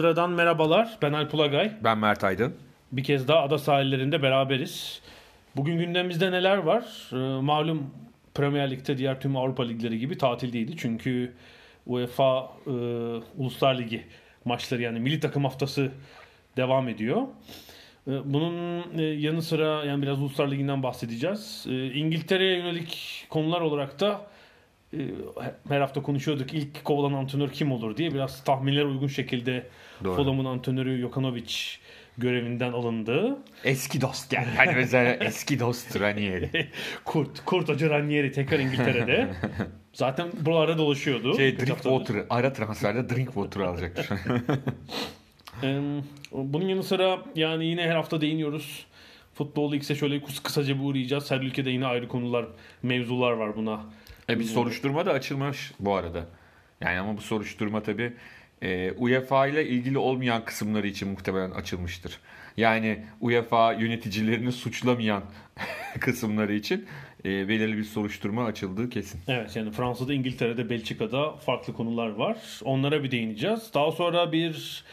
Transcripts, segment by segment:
Londra'dan merhabalar. Ben Alp Ulagay. Ben Mert Aydın. Bir kez daha ada sahillerinde beraberiz. Bugün gündemimizde neler var? Ee, malum Premier Lig'de diğer tüm Avrupa ligleri gibi tatildeydi. Çünkü UEFA e, Uluslar Ligi maçları yani milli takım haftası devam ediyor. E, bunun e, yanı sıra yani biraz Uluslar Ligi'nden bahsedeceğiz. E, İngiltere'ye yönelik konular olarak da her hafta konuşuyorduk ilk kovulan antrenör kim olur diye biraz tahminlere uygun şekilde Doğru. Fulham'ın antrenörü Jokanovic görevinden alındı. Eski dost yani. Hani mesela eski dost Ranieri. Kurt, Kurt Hoca Ranieri tekrar İngiltere'de. Zaten buralarda dolaşıyordu. Şey drink water. Ara transferde drink water alacaktır. Ee, bunun yanı sıra yani yine her hafta değiniyoruz. Futbol X'e şöyle kısaca bir uğrayacağız. Her ülkede yine ayrı konular, mevzular var buna. E bir soruşturma da açılmış bu arada. Yani ama bu soruşturma tabi e, UEFA ile ilgili olmayan kısımları için muhtemelen açılmıştır. Yani UEFA yöneticilerini suçlamayan kısımları için e, belirli bir soruşturma açıldığı kesin. Evet yani Fransa'da, İngiltere'de, Belçika'da farklı konular var. Onlara bir değineceğiz. Daha sonra bir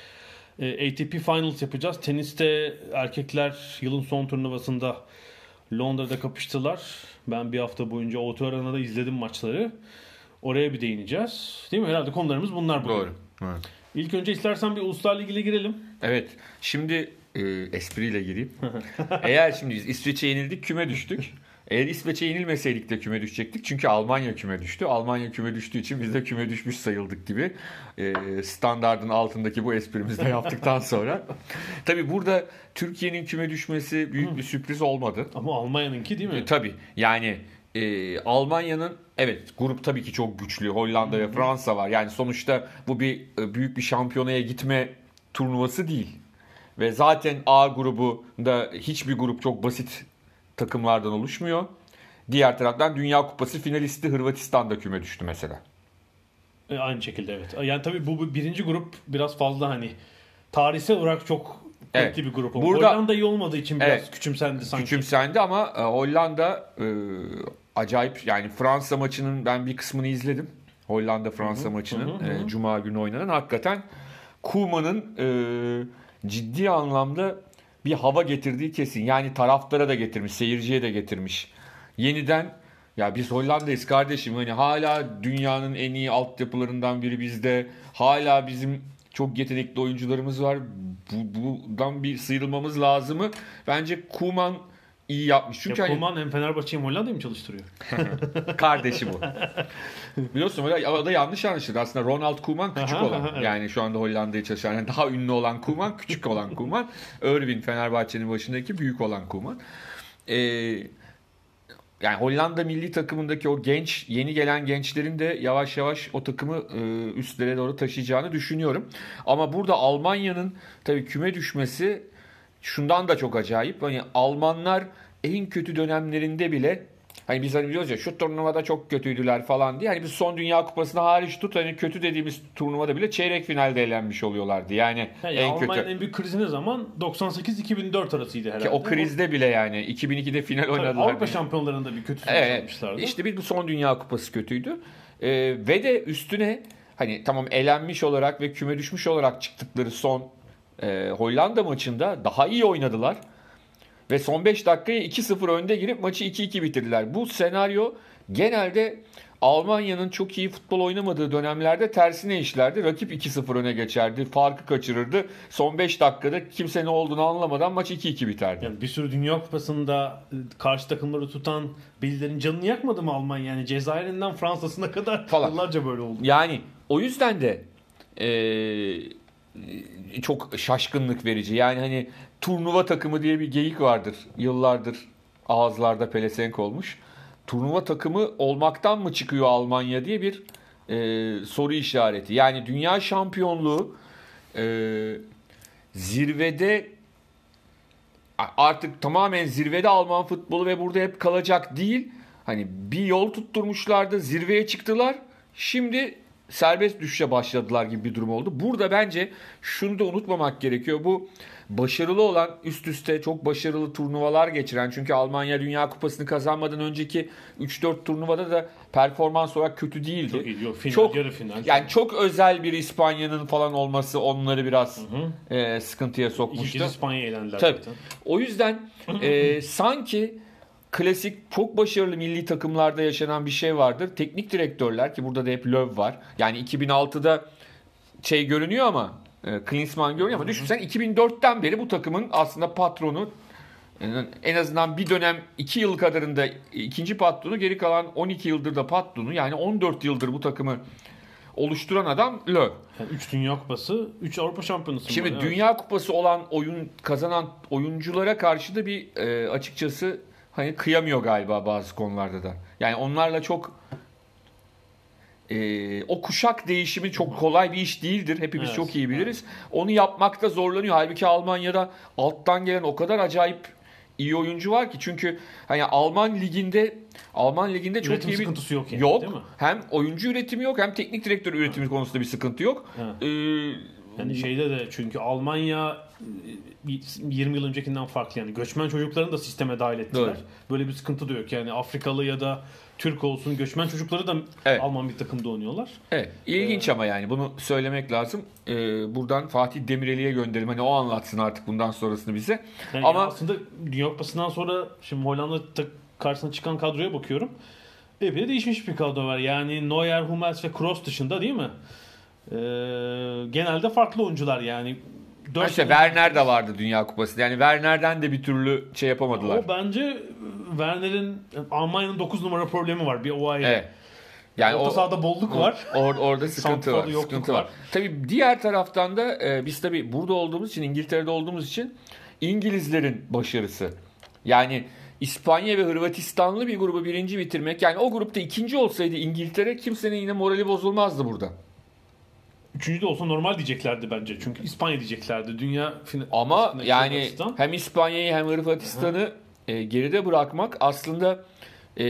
e, ATP Finals yapacağız. Teniste erkekler yılın son turnuvasında Londra'da kapıştılar. Ben bir hafta boyunca O2 Arena'da izledim maçları. Oraya bir değineceğiz. Değil mi? Herhalde konularımız bunlar bugün. Doğru. Evet. İlk önce istersen bir Uluslar Ligi'ne girelim. Evet. Şimdi e, espriyle gireyim. Eğer şimdi biz İsveç'e yenildik küme düştük. Eğer İsveç'e yenilmeseydik de küme düşecektik. Çünkü Almanya küme düştü. Almanya küme düştüğü için biz de küme düşmüş sayıldık gibi. E, standardın altındaki bu esprimizi de yaptıktan sonra. Tabii burada Türkiye'nin küme düşmesi büyük bir sürpriz olmadı. Ama Almanya'nınki değil mi? E, tabii yani e, Almanya'nın evet grup tabii ki çok güçlü. Hollanda ve Fransa var. Yani sonuçta bu bir e, büyük bir şampiyonaya gitme turnuvası değil. Ve zaten A grubunda hiçbir grup çok basit takımlardan oluşmuyor. Diğer taraftan Dünya Kupası finalisti Hırvatistan da küme düştü mesela. E, aynı şekilde evet. Yani tabii bu, bu birinci grup biraz fazla hani tarihsel olarak çok Evet. bir grup. Burada- Burada, Hollanda iyi olmadığı için biraz Evet. küçümsendi sanki. Küçümsendi ama e, Hollanda e, acayip yani Fransa maçının ben bir kısmını izledim. Hollanda Fransa maçının hı hı. e, cuma günü oynanan hakikaten Koeman'ın e, ciddi anlamda bir hava getirdiği kesin. Yani taraftara da getirmiş, seyirciye de getirmiş. Yeniden ya biz Hollanda'yız kardeşim. Hani hala dünyanın en iyi altyapılarından biri bizde. Hala bizim çok yetenekli oyuncularımız var. Bu, bundan bir sıyrılmamız lazımı. Bence Koeman iyi yapmış. Çünkü Ya hani Koeman hem Fenerbahçe'yi hem Hollanda'yı mı çalıştırıyor? kardeşi bu. Biliyorsun o da yanlış anlaşıldı. Aslında Ronald Koeman küçük olan. evet. Yani şu anda Hollanda'yı çalışan. Yani daha ünlü olan Koeman, küçük olan Koeman. Irvin Fenerbahçe'nin başındaki büyük olan Koeman. Ee, yani Hollanda milli takımındaki o genç, yeni gelen gençlerin de yavaş yavaş o takımı e, üstlere doğru taşıyacağını düşünüyorum. Ama burada Almanya'nın tabii küme düşmesi şundan da çok acayip. Hani Almanlar en kötü dönemlerinde bile hani biz hani biliyoruz ya şu turnuvada çok kötüydüler falan diye. Hani biz son Dünya Kupası'nı hariç tut hani kötü dediğimiz turnuvada bile çeyrek finalde elenmiş oluyorlardı. Yani Ha, ya en Almanya'nın kötü. en büyük krizi ne zaman? 98-2004 arasıydı herhalde. Ki o krizde bile yani 2002'de final Tabii oynadılar. Avrupa şampiyonlarında bir kötü sonuç Evet. almışlardı. İşte bir son Dünya Kupası kötüydü. Ee, ve de üstüne hani tamam elenmiş olarak ve küme düşmüş olarak çıktıkları son e, Hollanda maçında daha iyi oynadılar. Ve son 5 dakikaya 2-0 önde girip maçı 2-2 bitirdiler. Bu senaryo genelde Almanya'nın çok iyi futbol oynamadığı dönemlerde tersine işlerdi. Rakip 2-0 öne geçerdi. Farkı kaçırırdı. Son 5 dakikada kimse ne olduğunu anlamadan maç 2-2 biterdi. Yani bir sürü Dünya Kupası'nda e, karşı takımları tutan birilerinin canını yakmadı mı Almanya? Yani Cezayir'inden Fransa'sına kadar Falan. yıllarca böyle oldu. Yani o yüzden de e, e, çok şaşkınlık verici. Yani hani turnuva takımı diye bir geyik vardır. Yıllardır ağızlarda pelesenk olmuş. Turnuva takımı olmaktan mı çıkıyor Almanya diye bir e, soru işareti. Yani dünya şampiyonluğu e, zirvede artık tamamen zirvede Alman futbolu ve burada hep kalacak değil. Hani bir yol tutturmuşlardı, zirveye çıktılar. Şimdi serbest düşüşe başladılar gibi bir durum oldu. Burada bence şunu da unutmamak gerekiyor. Bu başarılı olan üst üste çok başarılı turnuvalar geçiren çünkü Almanya Dünya Kupası'nı kazanmadan önceki 3-4 turnuvada da performans olarak kötü değildi. Çok iyi. Yok, final, çok yarı final. yani çok özel bir İspanya'nın falan olması onları biraz e, sıkıntıya sokmuştu. kez İspanya'ya eğlendiler Tabii. zaten. O yüzden e, sanki klasik çok başarılı milli takımlarda yaşanan bir şey vardır. Teknik direktörler ki burada da hep Löw var. Yani 2006'da şey görünüyor ama e, Klinsmann görünüyor ama düşünsen 2004'ten beri bu takımın aslında patronu e, en azından bir dönem 2 yıl kadarında ikinci patronu geri kalan 12 yıldır da patronu yani 14 yıldır bu takımı oluşturan adam Löw. Yani 3 Dünya Kupası, 3 Avrupa Şampiyonası. Şimdi var, evet. Dünya Kupası olan oyun kazanan oyunculara karşı da bir e, açıkçası hani kıyamıyor galiba bazı konularda da. Yani onlarla çok e, o kuşak değişimi çok kolay bir iş değildir. Hepimiz Evet, çok iyi biliriz. Onu yapmakta zorlanıyor. Halbuki Almanya'da alttan gelen o kadar acayip iyi oyuncu var ki çünkü hani Alman liginde Alman liginde çok Üretim iyi bir sıkıntısı yok yani, yok. değil mi? Hem oyuncu üretimi yok hem teknik direktör üretimi konusunda bir sıkıntı yok. Evet. Ee, Yani şeyde de çünkü Almanya 20 yıl öncekinden farklı yani göçmen çocuklarını da sisteme dahil ettiler. Doğru. Böyle bir sıkıntı da yok yani Afrikalı ya da Türk olsun göçmen çocukları da Evet. Alman bir takımda oynuyorlar. Evet, ilginç ama yani bunu söylemek lazım. Ee, buradan Fatih Demireli'ye gönderelim. Hani o anlatsın artık bundan sonrasını bize. Yani ama aslında Dünya Kupası'ndan sonra şimdi Hollanda karşısına çıkan kadroya bakıyorum. Epey de değişmiş bir kadro var. Yani Neuer, Hummels ve Kroos dışında değil mi? Ee, genelde farklı oyuncular yani. Dört işte Werner de vardı Dünya Kupası. Yani Werner'den de bir türlü şey yapamadılar. O bence Werner'in Almanya'nın 9 numara problemi var. Bir o ayrı. Evet. Yani Orta o, sahada bolluk var. Or- orada sıkıntı var. Sıkıntı var. var. Tabii diğer taraftan da e, biz tabii burada olduğumuz için İngiltere'de olduğumuz için İngilizlerin başarısı. Yani İspanya ve Hırvatistanlı bir grubu birinci bitirmek. Yani o grupta ikinci olsaydı İngiltere kimsenin yine morali bozulmazdı burada. Üçüncü de olsa normal diyeceklerdi bence. Çünkü İspanya diyeceklerdi. Dünya Ama yani Hırvatistan. hem İspanya'yı hem Hırvatistan'ı e, geride bırakmak aslında e,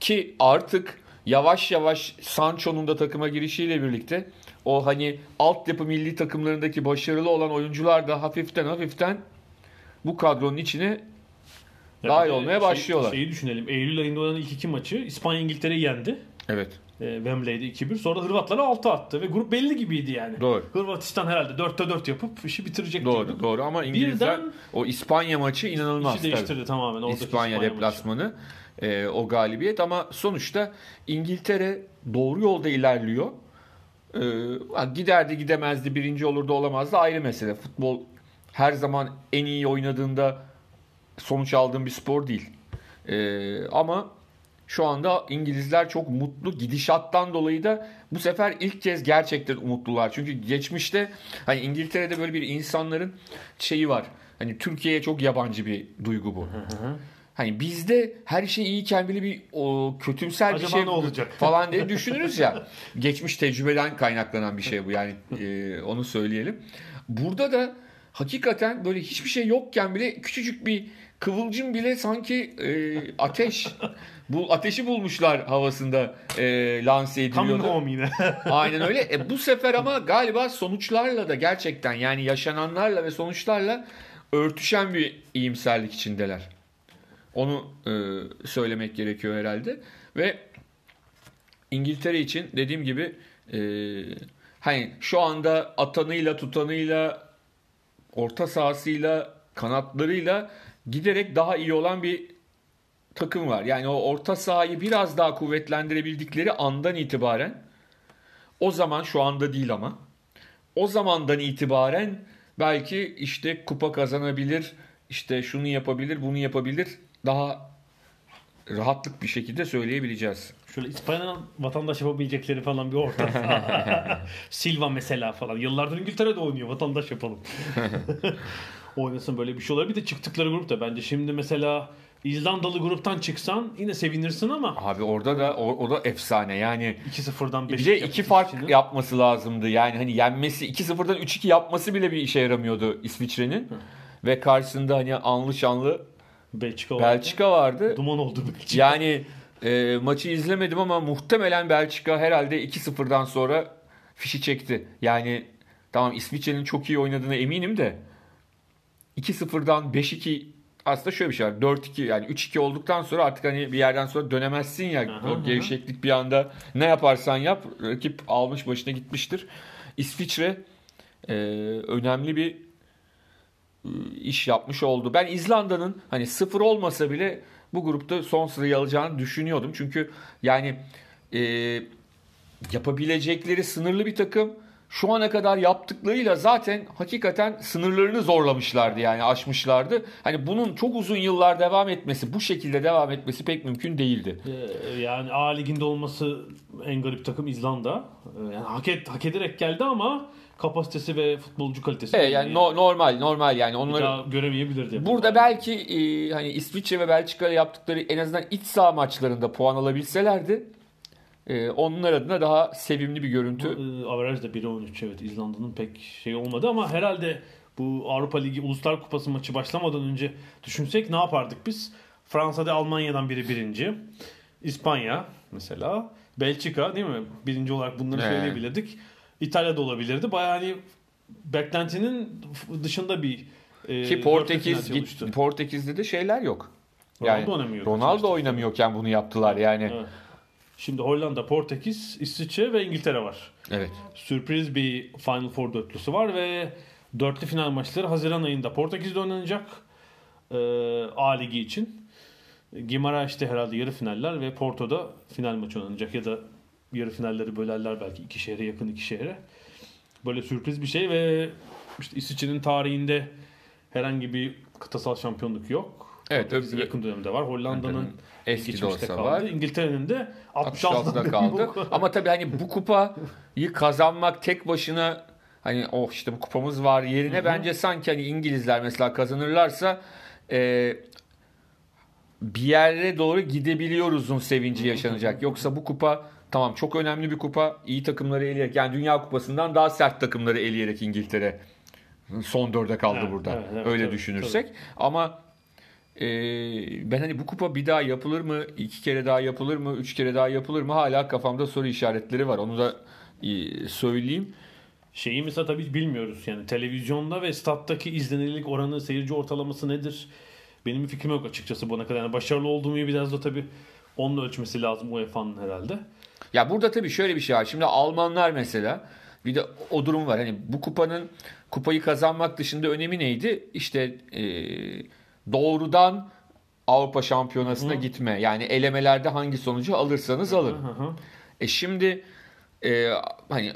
ki artık yavaş yavaş Sancho'nun da takıma girişiyle birlikte o hani altyapı milli takımlarındaki başarılı olan oyuncular da hafiften hafiften bu kadronun içine Ya dahil olmaya şey- başlıyorlar. Şeyi düşünelim. Eylül ayında oynanan ilk iki maçı İspanya İngiltere'yi yendi. evet. E, Wembley'de 2-1. Sonra Hırvatlara 6 attı ve grup belli gibiydi yani. Doğru. Hırvatistan herhalde 4'te 4 yapıp işi bitirecek Doğru diyordu. doğru ama İngilizler Birden- o İspanya maçı inanılmaz. İşi tabii. değiştirdi tamamen. Oradaki İspanya maçı. deplasmanı e, o galibiyet ama sonuçta İngiltere doğru yolda ilerliyor. E, giderdi gidemezdi birinci olurdu olamazdı ayrı mesele. Futbol her zaman en iyi oynadığında sonuç aldığın bir spor değil. E, ama şu anda İngilizler çok mutlu. Gidişattan dolayı da bu sefer ilk kez gerçekten umutlular. Çünkü geçmişte hani İngiltere'de böyle bir insanların şeyi var. Hani Türkiye'ye çok yabancı bir duygu bu. Hani bizde her şey iyiyken bile bir o kötümser bir Acaba şey ne olacak? falan diye düşünürüz ya. Geçmiş tecrübeden kaynaklanan bir şey bu yani e, onu söyleyelim. Burada da hakikaten böyle hiçbir şey yokken bile küçücük bir kıvılcım bile sanki e, ateş bu ateşi bulmuşlar havasında e, lanse ediliyordu. home yine. Aynen öyle. E, bu sefer ama galiba sonuçlarla da gerçekten yani yaşananlarla ve sonuçlarla örtüşen bir iyimserlik içindeler. Onu e, söylemek gerekiyor herhalde. Ve İngiltere için dediğim gibi e, hani şu anda atanıyla tutanıyla orta sahasıyla kanatlarıyla giderek daha iyi olan bir takım var. Yani o orta sahayı biraz daha kuvvetlendirebildikleri andan itibaren o zaman şu anda değil ama o zamandan itibaren belki işte kupa kazanabilir, işte şunu yapabilir, bunu yapabilir. Daha rahatlık bir şekilde söyleyebileceğiz. Şöyle İspanya'nın vatandaş yapabilecekleri falan bir orta. Silva mesela falan. Yıllardır İngiltere'de oynuyor. Vatandaş yapalım. Oynasın böyle bir şey olabilir. Bir de çıktıkları grup da bence şimdi mesela İzlandalı gruptan çıksan yine sevinirsin ama Abi orada da o, o da efsane. Yani 2-0'dan 5 bir iki fark yapması lazımdı. Yani hani yenmesi 2-0'dan 3-2 yapması bile bir işe yaramıyordu İsviçre'nin. Ve karşısında hani anlı şanlı Belçika vardı. Belçika vardı. Duman oldu Belçika. yani e, maçı izlemedim ama muhtemelen Belçika herhalde 2-0'dan sonra fişi çekti. Yani tamam İsviçre'nin çok iyi oynadığına eminim de 2-0'dan 5-2 aslında şöyle bir şey var. 4-2 yani 3-2 olduktan sonra artık hani bir yerden sonra dönemezsin ya. Aha, o aha. gevşeklik bir anda ne yaparsan yap rakip almış başına gitmiştir. İsviçre e, önemli bir e, iş yapmış oldu. Ben İzlanda'nın hani sıfır olmasa bile bu grupta son sırayı alacağını düşünüyordum. Çünkü yani e, yapabilecekleri sınırlı bir takım. Şu ana kadar yaptıklarıyla zaten hakikaten sınırlarını zorlamışlardı yani aşmışlardı. Hani bunun çok uzun yıllar devam etmesi, bu şekilde devam etmesi pek mümkün değildi. Ee, yani A liginde olması en garip takım İzlanda. Ee, Yani hak, et, hak ederek geldi ama kapasitesi ve futbolcu kalitesi Evet, yani no- normal normal yani onları daha göremeyebilirdi. Burada belki e, hani İsviçre ve Belçika yaptıkları en azından iç saha maçlarında puan alabilselerdi e, onlar adına daha sevimli bir görüntü. Ee, Averaj da 1-13 evet İzlanda'nın pek şey olmadı ama herhalde bu Avrupa Ligi Uluslar Kupası maçı başlamadan önce düşünsek ne yapardık biz? Fransa'da Almanya'dan biri birinci. İspanya mesela. Belçika değil mi? Birinci olarak bunları Evet. söyleyebilirdik. İtalya'da olabilirdi. Bayağı hani beklentinin dışında bir e, Ki Portekiz git, Portekiz'de de şeyler yok. Ronaldo oynamıyor. Ronaldo oynamıyorken bunu yaptılar yani. Evet. Şimdi Hollanda, Portekiz, İsviçre ve İngiltere var. Evet. sürpriz bir Final Four dörtlüsü var ve dörtlü final maçları Haziran ayında Portekiz'de oynanacak ee, A Ligi için. Gimaraş'ta herhalde yarı finaller ve Porto'da final maçı oynanacak ya da yarı finalleri bölerler belki iki şehre yakın iki şehre. Böyle sürpriz bir şey ve işte İsviçre'nin tarihinde herhangi bir kıtasal şampiyonluk yok. Evet, öbür- yakın dönemde var. Hollanda'nın Eski de olsa kaldı. var. İngiltere'nin de 66'da 66'da kaldı. Ama tabii hani bu kupayı kazanmak tek başına hani oh işte bu kupamız var yerine bence sanki hani İngilizler mesela kazanırlarsa e, bir yere doğru gidebiliyoruzun sevinci yaşanacak. Yoksa bu kupa tamam çok önemli bir kupa. iyi takımları eleyerek yani Dünya Kupası'ndan daha sert takımları eleyerek İngiltere son dörde kaldı Evet, burada. evet, evet, Öyle tabii, düşünürsek. Ama e, ben hani bu kupa bir daha yapılır mı? iki kere daha yapılır mı? Üç kere daha yapılır mı? Hala kafamda soru işaretleri var. Onu da e, söyleyeyim. Şeyi mesela tabii bilmiyoruz yani televizyonda ve stat'taki izlenirlik oranı seyirci ortalaması nedir? Benim bir fikrim yok açıkçası buna kadar. Yani başarılı olduğumu biraz da tabii onunla ölçmesi lazım UEFA'nın herhalde. Ya burada tabii şöyle bir şey var. Şimdi Almanlar mesela bir de o durum var. Hani bu kupanın kupayı kazanmak dışında önemi neydi? İşte e, doğrudan Avrupa Şampiyonası'na Hı. gitme. Yani elemelerde hangi sonucu alırsanız alın. Hı hı. E şimdi e, hani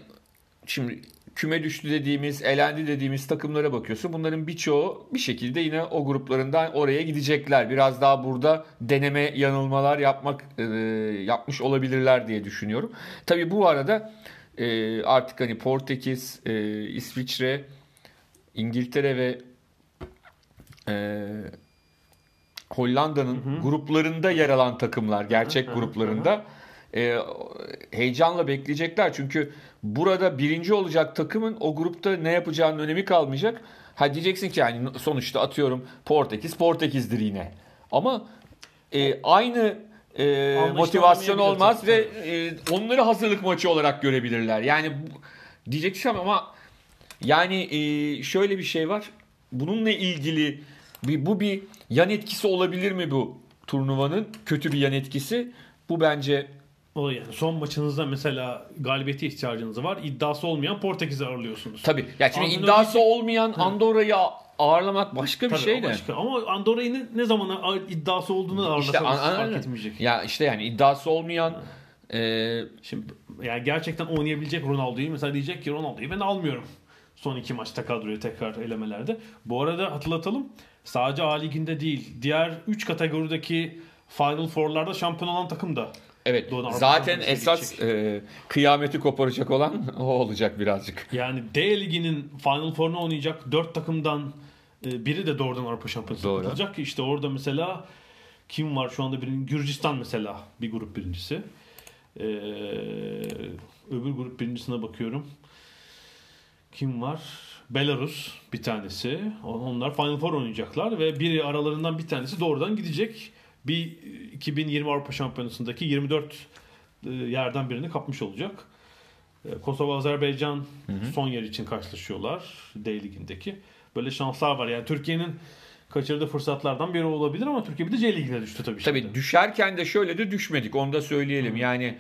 şimdi küme düştü dediğimiz, elendi dediğimiz takımlara bakıyorsun. Bunların birçoğu bir şekilde yine o gruplarından oraya gidecekler. Biraz daha burada deneme yanılmalar yapmak e, yapmış olabilirler diye düşünüyorum. Tabii bu arada e, artık hani Portekiz, e, İsviçre, İngiltere ve e, Hollanda'nın gruplarında yer alan takımlar, gerçek Hı hı, gruplarında e, heyecanla bekleyecekler. Çünkü burada birinci olacak takımın o grupta ne yapacağının önemi kalmayacak. Ha diyeceksin ki yani sonuçta atıyorum Portekiz Portekiz'dir yine. Ama e, aynı e, motivasyon olmaz ve e, onları hazırlık maçı olarak görebilirler. Yani diyeceksin ama yani e, şöyle bir şey var. Bununla ilgili bu bir yan etkisi olabilir mi bu turnuvanın? Kötü bir yan etkisi. Bu bence O yani son maçınızda mesela galibiyete ihtiyacınız var. İddiası olmayan Portekiz'i ağırlıyorsunuz. tabii. Ya şimdi Andorra iddiası olmayan Andorra'yı ağırlamak başka bir şey de. başka. Ama Andorra'yı ne, ne zaman iddiası olduğunu ağırlasanız an- an- fark etmeyecek. Ya işte yani iddiası olmayan e, Şimdi yani gerçekten oynayabilecek Ronaldo'yu mesela diyecek ki Ronaldo'yu ben almıyorum. Son iki maçta kadroya tekrar elemelerde. Bu arada hatırlatalım sadece A Ligi'nde değil diğer 3 kategorideki Final Four'larda şampiyon olan takım da. Evet. Avrupa zaten esas e, kıyameti koparacak olan o olacak birazcık. Yani D liginin Final Four'unu oynayacak 4 takımdan e, biri de doğrudan Avrupa Şampiyonası'na Doğru. katılacak ki işte orada mesela kim var şu anda birin Gürcistan mesela bir grup birincisi. Ee, öbür grup birincisine bakıyorum. Kim var? Belarus bir tanesi. Onlar Final Four oynayacaklar ve biri aralarından bir tanesi doğrudan gidecek. Bir 2020 Avrupa Şampiyonası'ndaki 24 e, yerden birini kapmış olacak. E, Kosova, Azerbaycan son yer için karşılaşıyorlar D ligindeki. Böyle şanslar var. Yani Türkiye'nin kaçırdığı fırsatlardan biri olabilir ama Türkiye bir de C ligine düştü tabii. Tabii şimdi. düşerken de şöyle de düşmedik. Onu da söyleyelim. Yani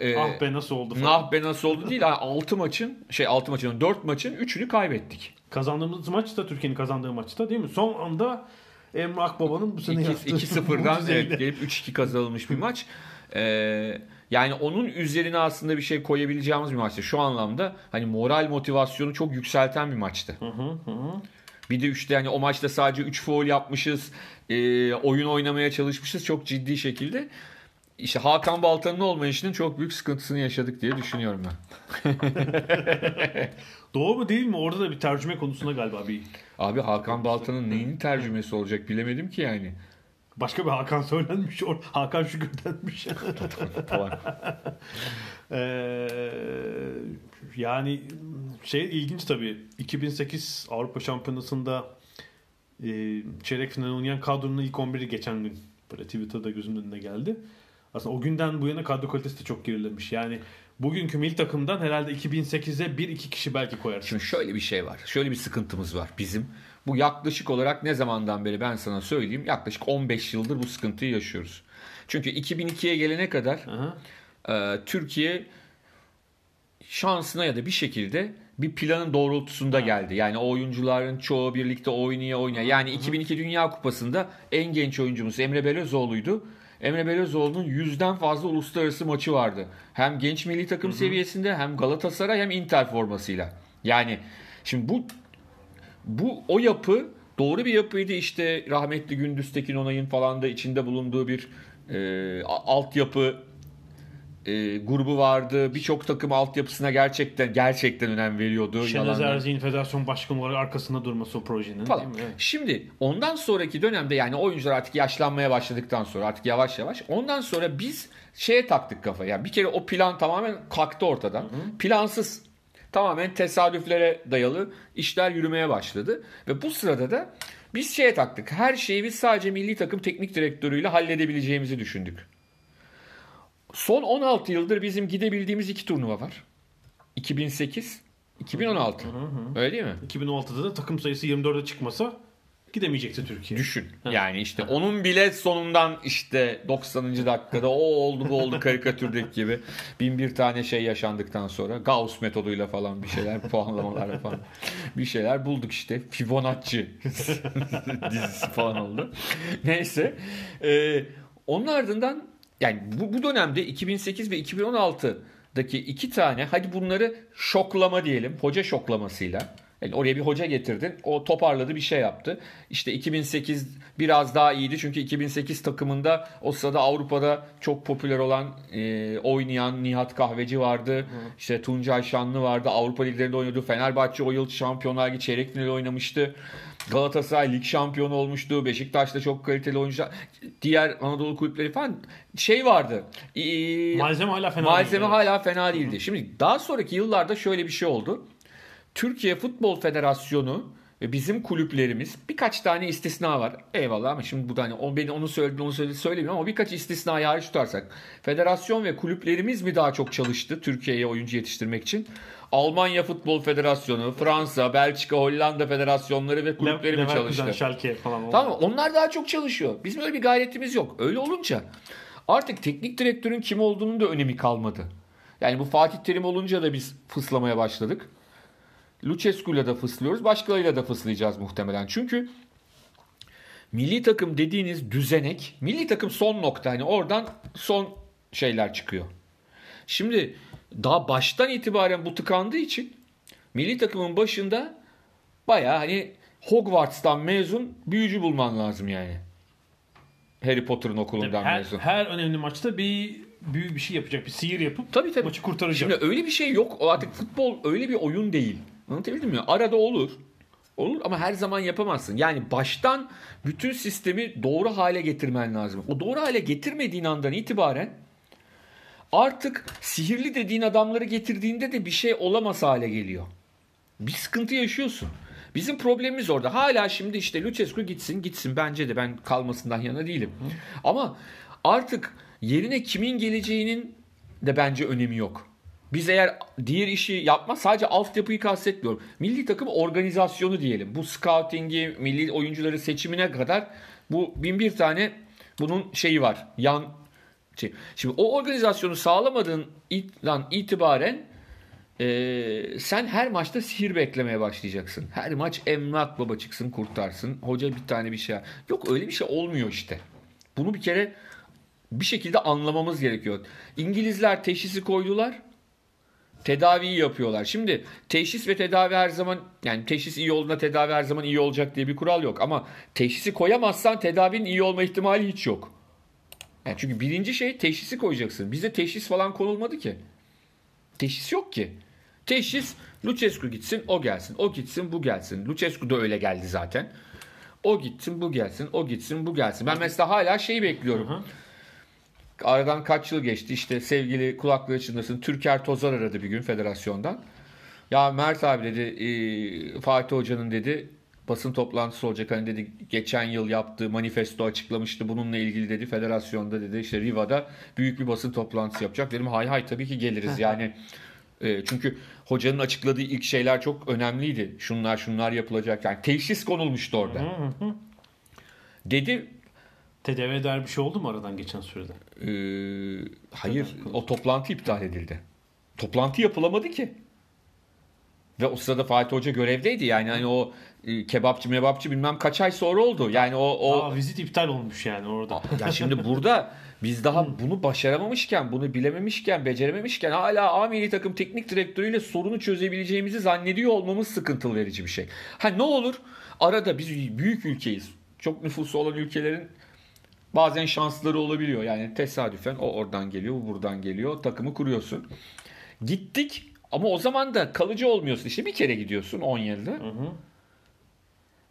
e, Ah be nasıl oldu falan. nah be nasıl oldu değil. 6 maçın şey 6 maçın 4 maçın 3'ünü kaybettik. Kazandığımız maç da Türkiye'nin kazandığı maçta değil mi? Son anda Emre Akbaba'nın bu sene yaptığı 2-0'dan mucizeyle. evet, gelip 3-2 kazanılmış bir maç. Ee, yani onun üzerine aslında bir şey koyabileceğimiz bir maçtı. Şu anlamda hani moral motivasyonu çok yükselten bir maçtı. Hı hı hı. Bir de işte hani o maçta sadece 3 foul yapmışız. e, oyun oynamaya çalışmışız çok ciddi şekilde. İşte Hakan Baltan'ın olmayışının çok büyük sıkıntısını yaşadık diye düşünüyorum ben. Doğru mu değil mi? Orada da bir tercüme konusunda galiba bir Abi Hakan Baltan'ın neyin tercümesi olacak bilemedim ki yani. başka bir Hakan söylenmiş. Or- Hakan Şükür denmiş. Falan. Ee, yani şey ilginç tabii. 2008 Avrupa Şampiyonası'nda e, çeyrek final oynayan kadronun ilk 11'i geçen gün böyle Twitter'da gözümün önüne geldi. Aslında o günden bu yana kadro kalitesi de çok gerilemiş. Yani bugünkü milli takımdan herhalde 2008'e bir iki kişi belki koyar. Şimdi şöyle bir şey var. Şöyle bir sıkıntımız var bizim. Bu yaklaşık olarak ne zamandan beri ben sana söyleyeyim. Yaklaşık 15 yıldır bu sıkıntıyı yaşıyoruz. Çünkü 2002'ye gelene kadar Aha. e, Türkiye şansına ya da bir şekilde bir planın doğrultusunda geldi. Yani o oyuncuların çoğu birlikte oynaya oynaya. Yani 2002 Dünya Kupası'nda en genç oyuncumuz Emre Belözoğlu'ydu. Emre Belözoğlu'nun yüzden fazla uluslararası maçı vardı. Hem genç milli takım seviyesinde hem Galatasaray hem Inter formasıyla. Yani şimdi bu bu o yapı doğru bir yapıydı işte rahmetli Gündüz Tekin Onay'ın falan da içinde bulunduğu bir e, altyapı e, grubu vardı. Birçok takım altyapısına gerçekten gerçekten önem veriyordu. Yalandan- Erzi'nin federasyon başkanı olarak arkasında durması o projenin. falan. değil mi? Evet. Şimdi ondan sonraki dönemde yani oyuncular artık yaşlanmaya başladıktan sonra artık yavaş yavaş ondan sonra biz şeye taktık kafayı. Yani bir kere o plan tamamen kalktı ortadan. Plansız tamamen tesadüflere dayalı işler yürümeye başladı ve bu sırada da biz şeye taktık. Her şeyi biz sadece milli takım teknik direktörüyle halledebileceğimizi düşündük. Son 16 yıldır bizim gidebildiğimiz iki turnuva var. 2008, 2016. Öyle değil mi? 2016'da da takım sayısı 24'e çıkmasa gidemeyecekti Türkiye. Düşün. Yani işte onun bile sonundan işte 90. dakikada o oldu bu oldu karikatürdeki gibi bin bir tane şey yaşandıktan sonra Gauss metoduyla falan bir şeyler puanlamalar falan bir şeyler bulduk işte. Fibonacci dizisi falan oldu. Neyse. Ee, onun ardından yani bu, bu dönemde 2008 ve 2016'daki iki tane hadi bunları şoklama diyelim. Hoca şoklamasıyla. Yani oraya bir hoca getirdin. O toparladı bir şey yaptı. İşte 2008 biraz daha iyiydi. Çünkü 2008 takımında o sırada Avrupa'da çok popüler olan e, oynayan Nihat Kahveci vardı. İşte Tuncay Şanlı vardı. Avrupa liglerinde oynadı. Fenerbahçe o yıl Şampiyonlar Ligi çeyrek finali oynamıştı. Galatasaray lig şampiyonu olmuştu. Beşiktaş'ta çok kaliteli oyuncular. Diğer Anadolu kulüpleri falan şey vardı. Ee, Malzeme hala fena Malzeme değil. hala fena değildi. Şimdi daha sonraki yıllarda şöyle bir şey oldu. Türkiye Futbol Federasyonu ve bizim kulüplerimiz birkaç tane istisna var. Eyvallah ama şimdi bu da hani o beni onu söyledi onu söyledi söylemiyorum ama birkaç istisnayı hariç tutarsak. Federasyon ve kulüplerimiz mi daha çok çalıştı Türkiye'ye oyuncu yetiştirmek için? Almanya Futbol Federasyonu, Fransa, Belçika, Hollanda federasyonları ve kulüpleri mi çalıştı? Schalke falan. Tamam onlar daha çok çalışıyor. Bizim öyle bir gayretimiz yok. Öyle olunca artık teknik direktörün kim olduğunun da önemi kalmadı. Yani bu Fatih Terim olunca da biz fıslamaya başladık. Lucescu'yla da fıslıyoruz. Başkalarıyla da fıslayacağız muhtemelen. Çünkü milli takım dediğiniz düzenek, milli takım son nokta. Hani oradan son şeyler çıkıyor. Şimdi daha baştan itibaren bu tıkandığı için milli takımın başında baya hani Hogwarts'tan mezun büyücü bulman lazım yani. Harry Potter'ın okulundan her, mezun. her önemli maçta bir büyük bir şey yapacak. Bir sihir yapıp Tabii tabii. maçı kurtaracak. Şimdi öyle bir şey yok. O artık futbol öyle bir oyun değil. Anlatabildim mi? Arada olur. Olur ama her zaman yapamazsın. Yani baştan bütün sistemi doğru hale getirmen lazım. O doğru hale getirmediğin andan itibaren artık sihirli dediğin adamları getirdiğinde de bir şey olamaz hale geliyor. Bir sıkıntı yaşıyorsun. Bizim problemimiz orada. Hala şimdi işte Lucescu gitsin gitsin bence de ben kalmasından yana değilim. Ama artık yerine kimin geleceğinin de bence önemi yok. Biz eğer diğer işi yapma sadece altyapıyı kastetmiyorum. Milli takım organizasyonu diyelim. Bu scouting'i, milli oyuncuları seçimine kadar bu bin bir tane bunun şeyi var. Yan şey. Şimdi o organizasyonu sağlamadığından itibaren ee, sen her maçta sihir beklemeye başlayacaksın. Her maç Emrah Baba çıksın kurtarsın. Hoca bir tane bir şey. Yok öyle bir şey olmuyor işte. Bunu bir kere bir şekilde anlamamız gerekiyor. İngilizler teşhisi koydular. Tedaviyi yapıyorlar. Şimdi teşhis ve tedavi her zaman yani teşhis iyi olduğunda tedavi her zaman iyi olacak diye bir kural yok. Ama teşhisi koyamazsan tedavinin iyi olma ihtimali hiç yok. Yani çünkü birinci şey teşhisi koyacaksın. Bize teşhis falan konulmadı ki. Teşhis yok ki. Teşhis Lucescu gitsin o gelsin. O gitsin bu gelsin. Lucescu da öyle geldi zaten. O gitsin bu gelsin. O gitsin bu gelsin. Ben mesela hala şeyi bekliyorum. Hı hı. Aradan kaç yıl geçti işte sevgili kulaklığı çınlasın Türker Tozar aradı bir gün federasyondan. Ya Mert abi dedi e, Fatih Hoca'nın dedi basın toplantısı olacak. Hani dedi geçen yıl yaptığı manifesto açıklamıştı bununla ilgili dedi federasyonda dedi işte Riva'da büyük bir basın toplantısı yapacak. Dedim hay hay tabii ki geliriz. Yani e, çünkü hocanın açıkladığı ilk şeyler çok önemliydi. Şunlar şunlar yapılacak. Yani teşhis konulmuştu orada. Dedi Tedavi eder bir şey oldu mu aradan geçen sürede? Ee, hayır o toplantı iptal edildi. Toplantı yapılamadı ki. Ve o sırada Fatih Hoca görevdeydi yani hani o e, kebapçı mebapçı bilmem kaç ay sonra oldu. Yani o o Aa, vizit iptal olmuş yani orada. ya şimdi burada biz daha bunu başaramamışken, bunu bilememişken, becerememişken hala A milli takım teknik direktörüyle sorunu çözebileceğimizi zannediyor olmamız sıkıntılı verici bir şey. Ha ne olur? Arada biz büyük ülkeyiz. Çok nüfusu olan ülkelerin bazen şansları olabiliyor. Yani tesadüfen o oradan geliyor, bu buradan geliyor. Takımı kuruyorsun. Gittik ama o zaman da kalıcı olmuyorsun. İşte bir kere gidiyorsun 10 yılda.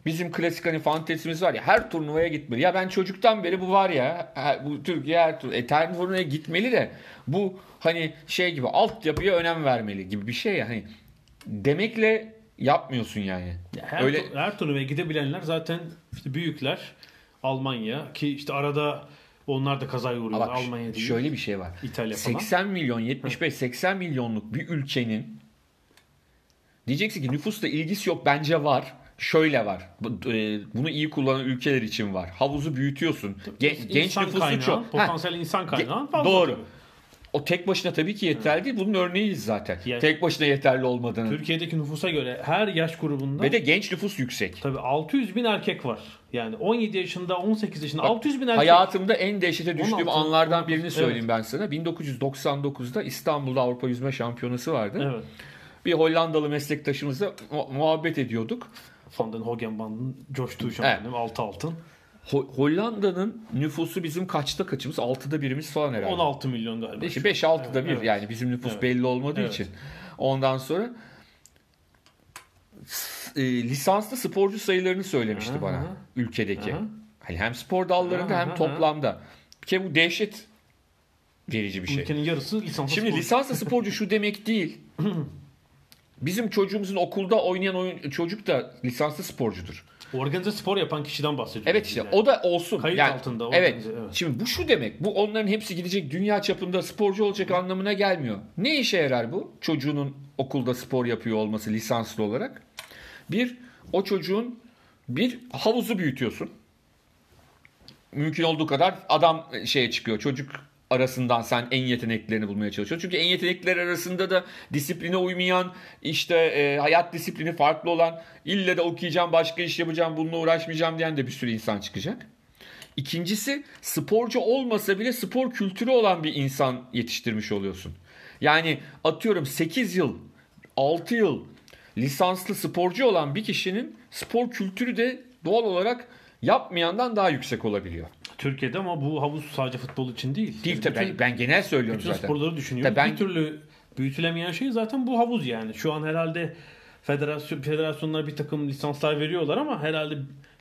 Bizim klasik hani fantezimiz var ya her turnuvaya gitmeli. Ya ben çocuktan beri bu var ya bu Türkiye her tur e, turnuvaya gitmeli de bu hani şey gibi altyapıya önem vermeli gibi bir şey ya. Hani demekle yapmıyorsun yani. Her, Öyle her turnuvaya gidebilenler zaten işte büyükler. Almanya ki işte arada onlar da kazaya uğruyorlar. Bak, Almanya değil. şöyle bir şey var. İtalya falan. 80 milyon 75-80 milyonluk bir ülkenin diyeceksin ki nüfusla ilgisi yok bence var. Şöyle var. E, Bunu iyi kullanan ülkeler için var. Havuzu büyütüyorsun. Gen- genç nüfusu kaynağı, çok. Ha, Potansiyel insan kaynağı fazla. doğru. tabii. O tek başına tabii ki yeterli değil. Bunun örneğiyiz zaten. Yani- tek başına yeterli olmadığını. Türkiye'deki nüfusa göre her yaş grubunda Ve de genç nüfus yüksek. tabii 600 bin erkek var. Yani 17 yaşında 18 yaşında 600 bin erkek. Hayatımda en dehşete düştüğüm 16, anlardan 19, birini söyleyeyim ben sana. 1999'da İstanbul'da Avrupa Yüzme Şampiyonası vardı. Evet. Bir Hollandalı meslektaşımızla mu- muhabbet ediyorduk. Van den Hogenband'ın coştuğu an Evet. benim 6 altın. Ho- Hollanda'nın nüfusu bizim kaçta kaçımız? 6'da birimiz falan herhalde. 16 milyon galiba. 5-6'da bir Evet. yani bizim nüfus Evet. belli olmadığı Evet. için. Ondan sonra e, lisanslı sporcu sayılarını söylemişti Aha, bana ülkedeki. Aha. Hani hem spor dallarında Aha, hem toplamda. Bir kere bu dehşet verici bir şey. Ülkenin yarısı lisanslı Şimdi sporcu. lisanslı sporcu şu demek değil. Bizim çocuğumuzun okulda oynayan oyun, çocuk da lisanslı sporcudur. Organize spor yapan kişiden bahsediyoruz. Evet işte yani. o da olsun. Kayıt yani, altında Evet. organize, evet. Şimdi bu şu demek. Bu onların hepsi gidecek dünya çapında sporcu olacak anlamına gelmiyor. Ne işe yarar bu? Çocuğunun okulda spor yapıyor olması lisanslı olarak. Bir, o çocuğun bir havuzu büyütüyorsun. Mümkün olduğu kadar adam şeye çıkıyor. Çocuk arasından sen en yeteneklerini bulmaya çalışıyorsun. Çünkü en yetenekler arasında da disipline uymayan, işte e, hayat disiplini farklı olan, ille de okuyacağım, başka iş yapacağım, bununla uğraşmayacağım diyen de bir sürü insan çıkacak. İkincisi sporcu olmasa bile spor kültürü olan bir insan yetiştirmiş oluyorsun. Yani atıyorum 8 yıl, 6 yıl lisanslı sporcu olan bir kişinin spor kültürü de doğal olarak yapmayandan daha yüksek olabiliyor. Türkiye'de ama bu havuz sadece futbol için değil. Değil Yani tabii ben, bütün- ben genel söylüyorum Bütün zaten. sporları düşünüyorum. Tabii ben- Bir türlü büyütülemeyen şey zaten bu havuz yani. Şu an herhalde federasyon federasyonlar bir takım lisanslar veriyorlar ama herhalde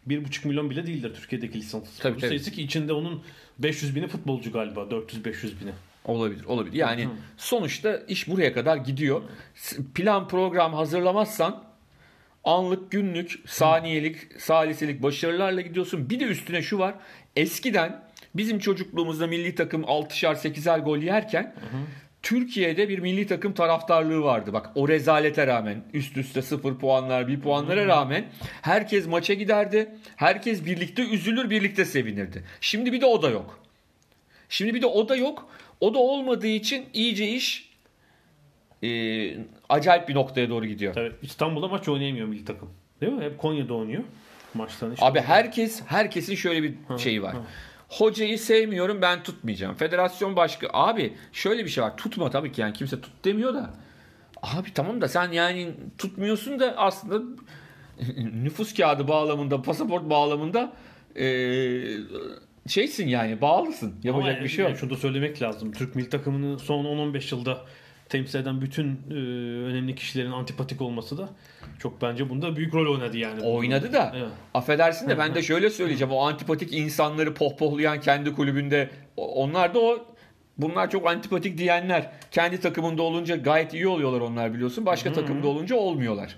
1,5 milyon bile değildir Türkiye'deki lisans Tabii, tabii. sayısı ki içinde onun 500 bini futbolcu galiba 400-500 bini. Olabilir, olabilir. Yani sonuçta iş buraya kadar gidiyor. Plan program hazırlamazsan anlık, günlük, saniyelik, saliselik başarılarla gidiyorsun. Bir de üstüne şu var. Eskiden bizim çocukluğumuzda milli takım 6'şar 8'er gol yerken Türkiye'de bir milli takım taraftarlığı vardı. Bak o rezalete rağmen üst üste 0 puanlar, 1 puanlara rağmen herkes maça giderdi. Herkes birlikte üzülür, birlikte sevinirdi. Şimdi bir de o da yok. Şimdi bir de o da yok. O da olmadığı için iyice iş e, acayip bir noktaya doğru gidiyor. Tabii İstanbul'da maç oynayamıyor milli takım. Değil mi? Hep Konya'da oynuyor maçlarını. işte. Abi herkes herkesin şöyle bir şeyi var. Hocayı sevmiyorum ben tutmayacağım. Federasyon başka abi şöyle bir şey var. Tutma tabii ki yani kimse tut demiyor da. Abi tamam da sen yani tutmuyorsun da aslında nüfus kağıdı bağlamında, pasaport bağlamında e, şeysin yani bağlısın. Yapacak Ama bir şey yok. yani Şunu da söylemek lazım. Türk milli takımını son 10-15 yılda temsil eden bütün e, önemli kişilerin antipatik olması da çok bence bunda büyük rol oynadı yani. Oynadı da Evet. affedersin de ben de şöyle söyleyeceğim. O antipatik insanları pohpohlayan kendi kulübünde onlar da o bunlar çok antipatik diyenler. Kendi takımında olunca gayet iyi oluyorlar onlar biliyorsun. Başka takımda olunca olmuyorlar.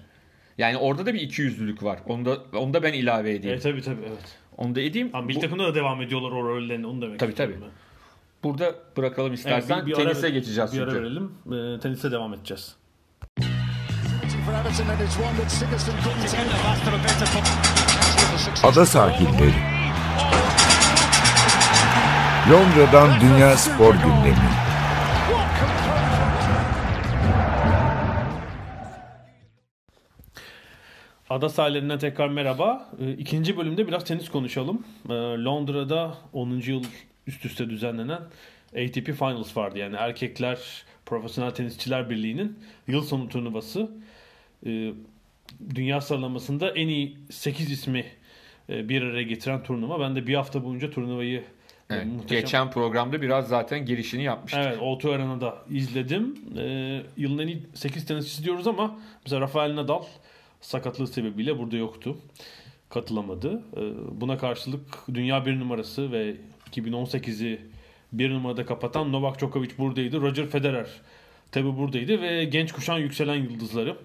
Yani orada da bir ikiyüzlülük var. Onu da, onu da ben ilave edeyim. Evet tabii tabii evet. Onu da edeyim. Ama Bu- takımda da devam ediyorlar o rollerini onu demek Tabii, tabii. ben. Burada bırakalım Evet, istersen. bir- bir ara Tenise ver- geçeceğiz Bir ara çünkü. verelim. E, tenise devam edeceğiz. Ada sahilleri. Londra'dan Dünya Spor Gündemi. Ada sahillerinden tekrar merhaba. Ee, İkinci bölümde biraz tenis konuşalım. Ee, Londra'da 10. yıl üst üste düzenlenen ATP Finals vardı. Yani Erkekler Profesyonel Tenisçiler Birliği'nin yıl sonu turnuvası. Ee, Dünya sıralamasında en iyi 8 ismi e, bir araya getiren turnuva. Ben de bir hafta boyunca turnuvayı e, Evet, muhteşem... Geçen programda biraz zaten girişini yapmıştık. Evet, O2 Arena'da izledim. Ee, yılın en iyi 8 tenisçisi diyoruz ama mesela Rafael Nadal sakatlığı sebebiyle burada yoktu. Katılamadı. Ee, buna karşılık dünya bir numarası ve 2018'i bir numarada kapatan Novak Djokovic buradaydı. Roger Federer tabi buradaydı ve genç kuşan yükselen yıldızları.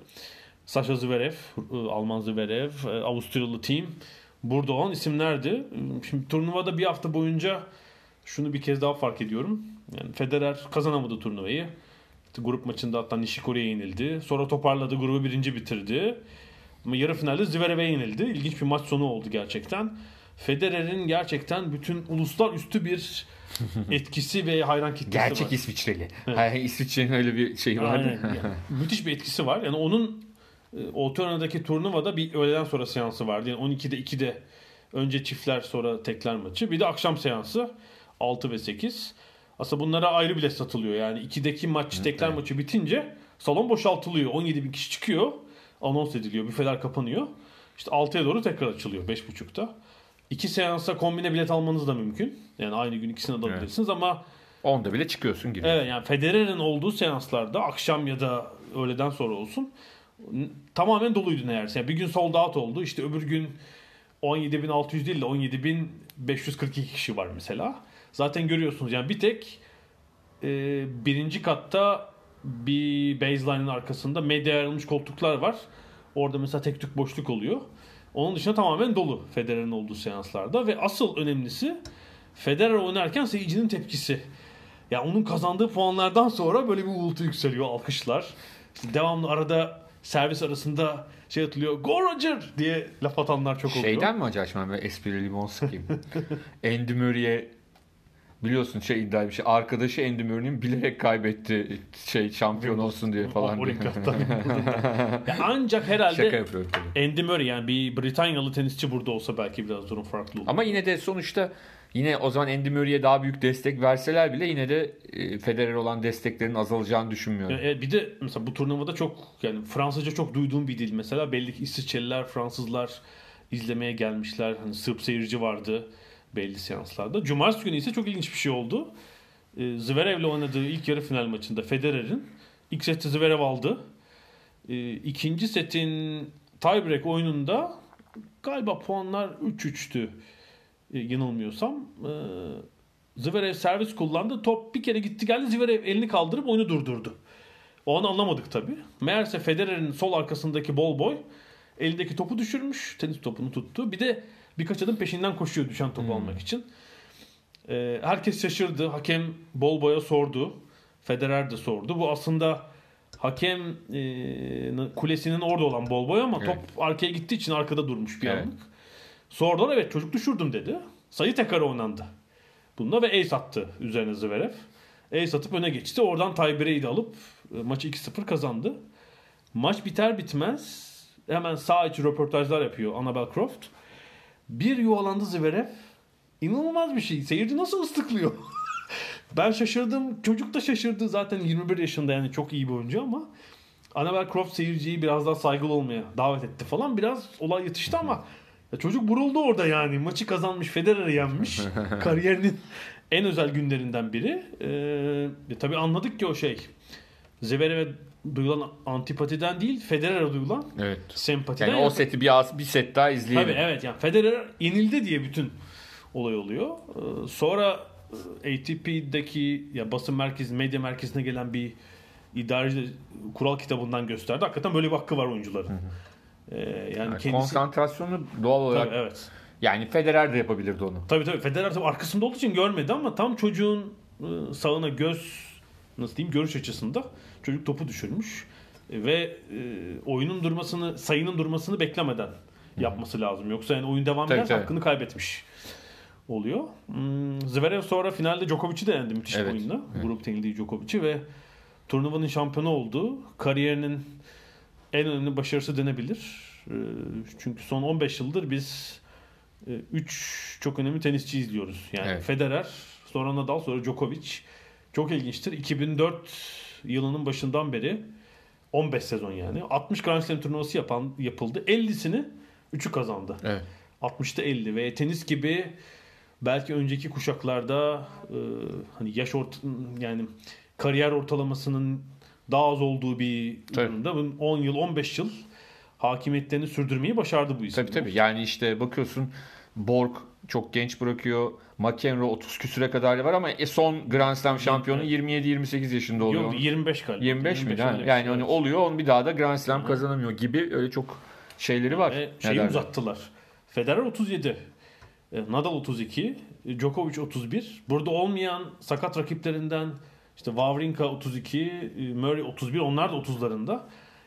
Sasha Zverev, e, Alman Zverev, e, Avusturyalı team burada olan isimlerdi. Şimdi turnuvada bir hafta boyunca şunu bir kez daha fark ediyorum. Yani Federer kazanamadı turnuvayı. Grup maçında hatta Nishikori'ye yenildi. Sonra toparladı, grubu birinci bitirdi. Ama yarı finalde Zverev'e yenildi. İlginç bir maç sonu oldu gerçekten. Federer'in gerçekten bütün uluslar üstü bir etkisi ve hayran kitlesi Gerçek var. İsviçreli. Hayır, İsviçre'nin öyle bir şeyi. Aynen. Yani müthiş bir etkisi var. Yani onun e, Otorana'daki turnuvada bir öğleden sonra seansı vardı. Yani 12'de 2'de önce çiftler sonra tekler maçı. Bir de akşam seansı 6 ve 8. Aslında bunlara ayrı bile satılıyor. Yani 2'deki maç tekler maçı bitince salon boşaltılıyor. 17 bin kişi çıkıyor. Anons ediliyor. Büfeler kapanıyor. İşte 6'ya doğru tekrar açılıyor 5.30'da. İki seansa kombine bilet almanız da mümkün. Yani aynı gün ikisini de alabilirsiniz ama Onda bile çıkıyorsun giriyorsun. Evet yani Federer'in olduğu seanslarda akşam ya da öğleden sonra olsun tamamen doluydu neredeyse. Yani bir gün sold out oldu. İşte öbür gün 17.600 değil de 17.542 kişi var mesela. Zaten görüyorsunuz yani bir tek e, birinci katta bir baseline'ın arkasında medya ayrılmış koltuklar var. Orada mesela tek tük boşluk oluyor. Onun dışında tamamen dolu Federer'in olduğu seanslarda ve asıl önemlisi Federer oynarken seyircinin tepkisi. Ya onun kazandığı puanlardan sonra böyle bir uğultu yükseliyor, alkışlar. Devamlı arada servis arasında şey atılıyor. Go Roger diye laf atanlar çok oluyor. Şeyden mi acaba ben esprili limon sıkayım? Andy Murray'e biliyorsun şey iddia bir şey. Arkadaşı Andy Murray'nin bilerek kaybetti şey şampiyon olsun diye falan. diye. Ya ancak herhalde Şaka yapıyorum tabii. Andy Murray yani bir Britanyalı tenisçi burada olsa belki biraz durum farklı olur. Ama yine de sonuçta yine o zaman Andy Murray'e daha büyük destek verseler bile yine de e, Federer olan desteklerin azalacağını düşünmüyorum. E, bir de mesela bu turnuvada çok yani Fransızca çok duyduğum bir dil mesela belli ki İsviçreliler, Fransızlar izlemeye gelmişler. Hani Sırp seyirci vardı. Belli seanslarda. Cumartesi günü ise çok ilginç bir şey oldu. E, Zverev'le oynadığı ilk yarı final maçında Federer'in ilk seti Zverev aldı. E, ikinci setin tiebreak oyununda galiba puanlar 3-3'tü e, yanılmıyorsam. E, Zverev servis kullandı. Top bir kere gitti geldi. Zverev elini kaldırıp oyunu durdurdu. O an anlamadık tabii. Meğerse Federer'in sol arkasındaki bol boy elindeki topu düşürmüş. Tenis topunu tuttu. Bir de birkaç adım peşinden koşuyor düşen topu almak için. Ee, herkes şaşırdı. Hakem bol boya sordu. Federer de sordu. Bu aslında hakem e, kulesinin orada olan bol boy ama top arkaya gittiği için arkada durmuş bir Evet. anlık. Sordular evet çocuk düşürdüm dedi. Sayı tekrar oynandı. Bunda ve ace attı üzerine Zverev. Ace atıp öne geçti. Oradan tiebreak'i de alıp e, maçı 2-0 kazandı. Maç biter bitmez hemen sağ içi röportajlar yapıyor Annabel Croft. Bir yuvalandı Zverev. İnanılmaz bir şey. Seyirci nasıl ıslıklıyor? ben şaşırdım. Çocuk da şaşırdı. Zaten 21 yaşında yani çok iyi bir oyuncu ama Annabel Croft seyirciyi biraz daha saygılı olmaya davet etti falan. Biraz olay yetişti ama ya çocuk buruldu orada yani. Maçı kazanmış, Federer'i yenmiş. Kariyerinin en özel günlerinden biri. Ee, tabii anladık ki o şey. Zverev'e duyulan antipatiden değil, Federer'e duyulan Evet. sempatiden. Yani o seti bir, az- bir set daha izleyelim. Tabii evet yani Federer yenildi diye bütün olay oluyor. Ee, Sonra e, ATP'deki ya basın merkezi, medya merkezine gelen bir idareci kural kitabından gösterdi. Hakikaten böyle bir hakkı var oyuncuların. Ee, yani Yani kendisi Konsantrasyonu doğal olarak Tabii, evet. yani Federer de yapabilirdi onu. Tabii tabii Federer tabii arkasında olduğu için görmedi ama tam çocuğun e, sağına göz nasıl diyeyim görüş açısında çocuk topu düşürmüş E, ve e, oyunun durmasını sayının durmasını beklemeden yapması lazım. Yoksa yani oyun devam ederse hakkını kaybetmiş oluyor. Hmm, Zverev sonra finalde Djokovic'i de yendi müthiş bir Evet, oyunla. evet. Grupta yenildiği Djokovic'i ve turnuvanın şampiyonu oldu. Kariyerinin en önemli başarısı denebilir. E, Çünkü son 15 yıldır biz 3 çok önemli tenisçi izliyoruz. Yani Evet. Federer, sonra Nadal, sonra Djokovic. Çok ilginçtir. 2004 yılının başından beri 15 sezon yani. 60 Grand Slam turnuvası yapan yapıldı. 50'sini 3'ü kazandı. Evet. 60'ta 50 ve tenis gibi belki önceki kuşaklarda e, hani yaş ort yani kariyer ortalamasının daha az olduğu bir durumda bunun 10 yıl 15 yıl hakimiyetlerini sürdürmeyi başardı bu isim. Tabii tabii. Yani işte bakıyorsun Borg çok genç bırakıyor. McEnroe 30 küsüre kadar var ama e, son Grand Slam şampiyonu 27-28 yaşında oluyor. Yok 25 galiba. 25 mi? 25 Ha, öyle. Yani hani Evet. oluyor onu bir daha da Grand Slam kazanamıyor gibi öyle çok şeyleri var. Ve şeyi uzattılar. Federer 37. e, Nadal 32. e, Djokovic 31. Burada olmayan sakat rakiplerinden işte Wawrinka 32, e, Murray 31. Onlar da 30'larında.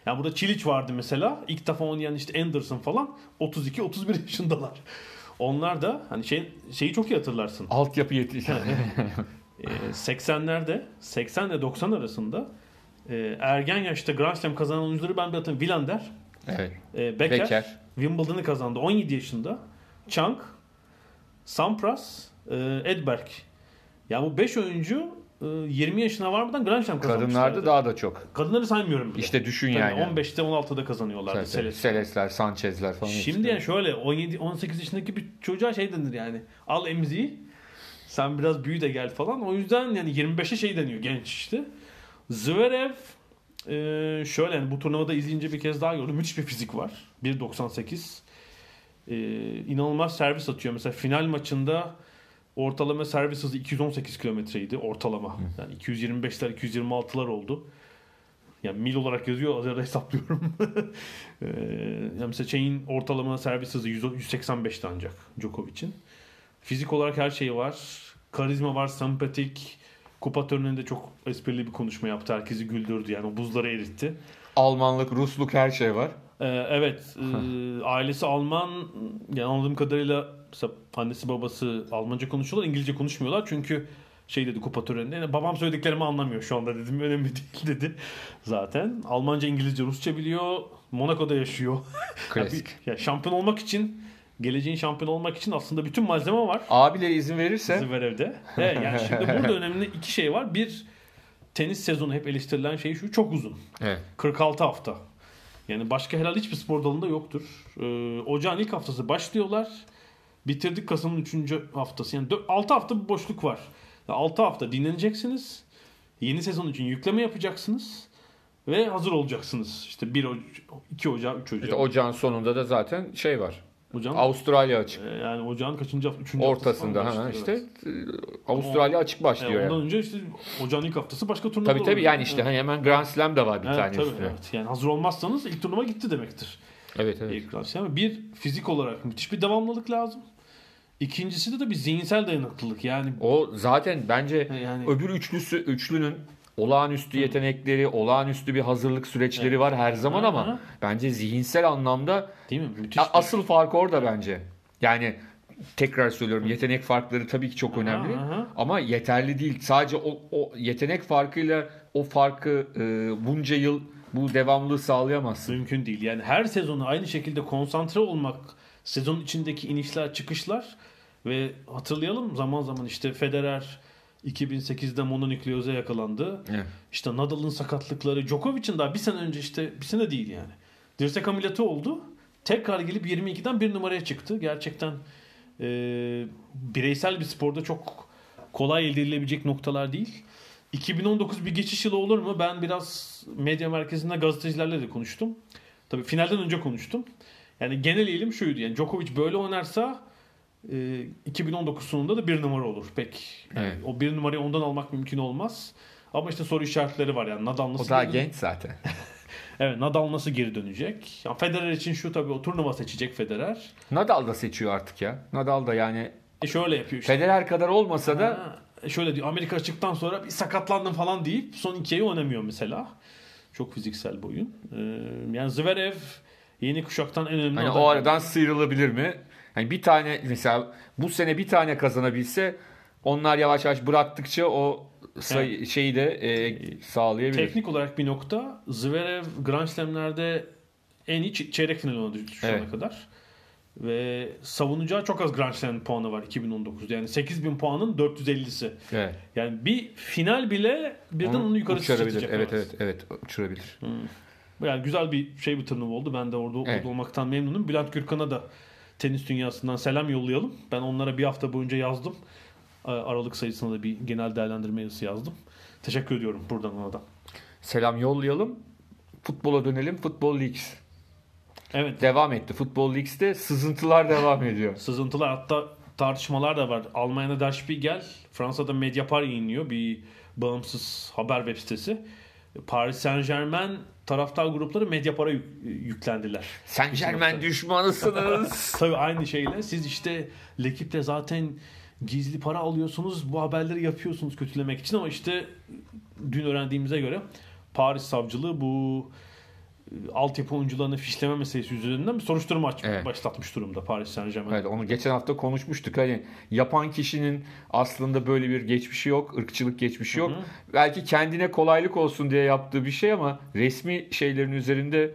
Yani burada Çiliç vardı mesela. İlk defa oynayan işte Anderson falan 32 31 yaşındalar. Onlar da hani şey şeyi çok iyi hatırlarsın. Altyapı yeti. Ee, 80'lerde 80 ile 90 arasında e, ergen yaşta Grand Slam kazanan oyuncuları ben bir hatırlıyorum. Wilander, evet. e, Becker, Becker. Wimbledon'ı kazandı 17 yaşında. Chang, Sampras, e, Edberg. Ya bu 5 oyuncu 20 yaşına varmadan Grand Slam kazanmışlardı. Kadınlarda daha da çok. Kadınları saymıyorum bile. İşte düşün Tabii yani. 15'te 16'da kazanıyorlardı. Seles. Selesler, Sanchez'ler falan. Şimdi yani şöyle 17 18 yaşındaki bir çocuğa şey denir yani. Al emziği. Sen biraz büyü de gel falan. O yüzden yani 25'e şey deniyor genç işte. Zverev e, şöyle yani bu turnuvada izleyince bir kez daha gördüm. Müthiş bir fizik var. 1.98. E, inanılmaz servis atıyor. Mesela final maçında ortalama servis hızı 218 kilometreydi ortalama. Yani 225'ler 226'lar oldu. Yani mil olarak yazıyor az arada hesaplıyorum. Ee, yani mesela şeyin ortalama servis hızı 100 185'ti ancak Djokovic'in. Fizik olarak her şeyi var. Karizma var, sempatik. Kupa töreninde çok esprili bir konuşma yaptı. Herkesi güldürdü yani o buzları eritti. Almanlık, Rusluk her şey var. Ee, evet, e, ailesi Alman. Yani anladığım kadarıyla mesela annesi babası Almanca konuşuyorlar, İngilizce konuşmuyorlar. Çünkü şey dedi kupa töreninde. Babam söylediklerimi anlamıyor şu anda dedim. Önemli değil dedi. Zaten Almanca, İngilizce, Rusça biliyor. Monaco'da yaşıyor. Klasik. Ya, ya şampiyon olmak için, geleceğin şampiyon olmak için aslında bütün malzeme var. Abileri izin verirse Zverev'de. Evet, yani şimdi burada önemli iki şey var. Bir, tenis sezonu hep eleştirilen şey şu çok uzun. evet. 46 hafta. Yani başka herhalde hiçbir spor dalında yoktur. Ee, ocağın ilk haftası başlıyorlar. Bitirdik Kasım'ın 3. haftası. Yani 6 hafta bir boşluk var. 6 hafta dinleneceksiniz. Yeni sezon için yükleme yapacaksınız. Ve hazır olacaksınız. İşte 1 Oca 2 Ocağı, 3 Ocağı. İşte ocağın sonunda da zaten şey var. Ocağın, Avustralya açık. e, yani ocağın kaçıncı hafta? Üçüncü Ortasında ha işte başlıyor, e, Avustralya açık evet. başlıyor E, ondan yani. önce işte ocağın ilk haftası başka turnuva Tabii tabii yani işte hani hemen Grand Slam da var bir Evet, tane tabii, üstüne. evet. Yani hazır olmazsanız ilk turnuva gitti demektir. Evet evet. İlk Grand Slam. Bir fizik olarak müthiş bir devamlılık lazım. İkincisi de, de bir zihinsel dayanıklılık. Yani O zaten bence Yani- öbür üçlüsü üçlünün olağanüstü yetenekleri, olağanüstü bir hazırlık süreçleri var her zaman ama bence zihinsel anlamda değil mi? Müthiş. Bir- asıl fark orada bence. Yani tekrar söylüyorum yetenek farkları tabii ki çok önemli aha. ama yeterli değil. Sadece o, o yetenek farkıyla o farkı e, bunca yıl bu devamlılığı sağlayamazsın. mümkün değil. Yani her sezonu aynı şekilde konsantre olmak, sezon içindeki inişler, çıkışlar ve hatırlayalım zaman zaman işte Federer 2008'de mononükleoza yakalandı. Evet. İşte Nadal'ın sakatlıkları, Djokovic'in daha bir sene önce işte bir sene değil yani. Dirsek ameliyatı oldu. Tekrar gelip 22'den bir numaraya çıktı. Gerçekten e, bireysel bir sporda çok kolay elde edilebilecek noktalar değil. 2019 bir geçiş yılı olur mu? Ben biraz medya merkezinde gazetecilerle de konuştum. Tabii finalden önce konuştum. Yani genel eğilim şuydu. Yani Djokovic böyle oynarsa e, 2019 sonunda da bir numara olur. Pek yani Evet. o bir numarayı ondan almak mümkün olmaz. Ama işte soru işaretleri var yani Nadal nasıl O daha geri- genç zaten. Evet Nadal nasıl geri dönecek? Ya Federer için şu tabii o turnuva seçecek Federer. Nadal da seçiyor artık ya. Nadal da yani E şöyle yapıyor işte. Federer kadar olmasa da Ha, e şöyle diyor Amerika açıktan sonra bir sakatlandım falan deyip son iki ayı oynamıyor mesela. Çok fiziksel bir oyun. Ee, yani Zverev yeni kuşaktan en önemli hani o aradan sıyrılabilir mi? Hani bir tane mesela bu sene bir tane kazanabilse onlar yavaş yavaş bıraktıkça o sayı, şeyi de e, sağlayabilir. Teknik olarak bir nokta. Zverev Grand Slam'lerde en iyi çeyrek final oynadı şu ana Evet. kadar. Ve savunacağı çok az Grand Slam puanı var 2019'da. Yani 8000 puanın 450'si. Evet. Yani bir final bile birden onu, yukarı uçurabilir. sıçratacak. Evet evet evet uçurabilir. Yani güzel bir şey bir turnuva oldu. Ben de orada, Evet. olmaktan memnunum. Bülent Gürkan'a da tenis dünyasından selam yollayalım. Ben onlara bir hafta boyunca yazdım. Aralık sayısına da bir genel değerlendirme yazısı yazdım. Teşekkür ediyorum buradan ona da. Selam yollayalım. Futbola dönelim. Futbol Leagues. Evet. Devam etti. Futbol Leagues'te sızıntılar devam ediyor. Sızıntılar hatta tartışmalar da var. Almanya'da Der Spiegel, Fransa'da Mediapart yayınlıyor bir bağımsız haber web sitesi. Paris Saint Germain taraftar grupları Mediapart'a yük- yüklendiler. Sen Germen düşmanısınız. Tabii aynı şeyle siz işte Lekip'te zaten gizli para alıyorsunuz bu haberleri yapıyorsunuz kötülemek için ama işte dün öğrendiğimize göre Paris savcılığı bu altyapı oyuncularını fişleme meselesi üzerinden bir soruşturma aç- Evet. başlatmış durumda Paris Saint Germain. evet, onu geçen hafta konuşmuştuk. Hani yapan kişinin aslında böyle bir geçmişi yok, ırkçılık geçmişi yok. Belki kendine kolaylık olsun diye yaptığı bir şey ama resmi şeylerin üzerinde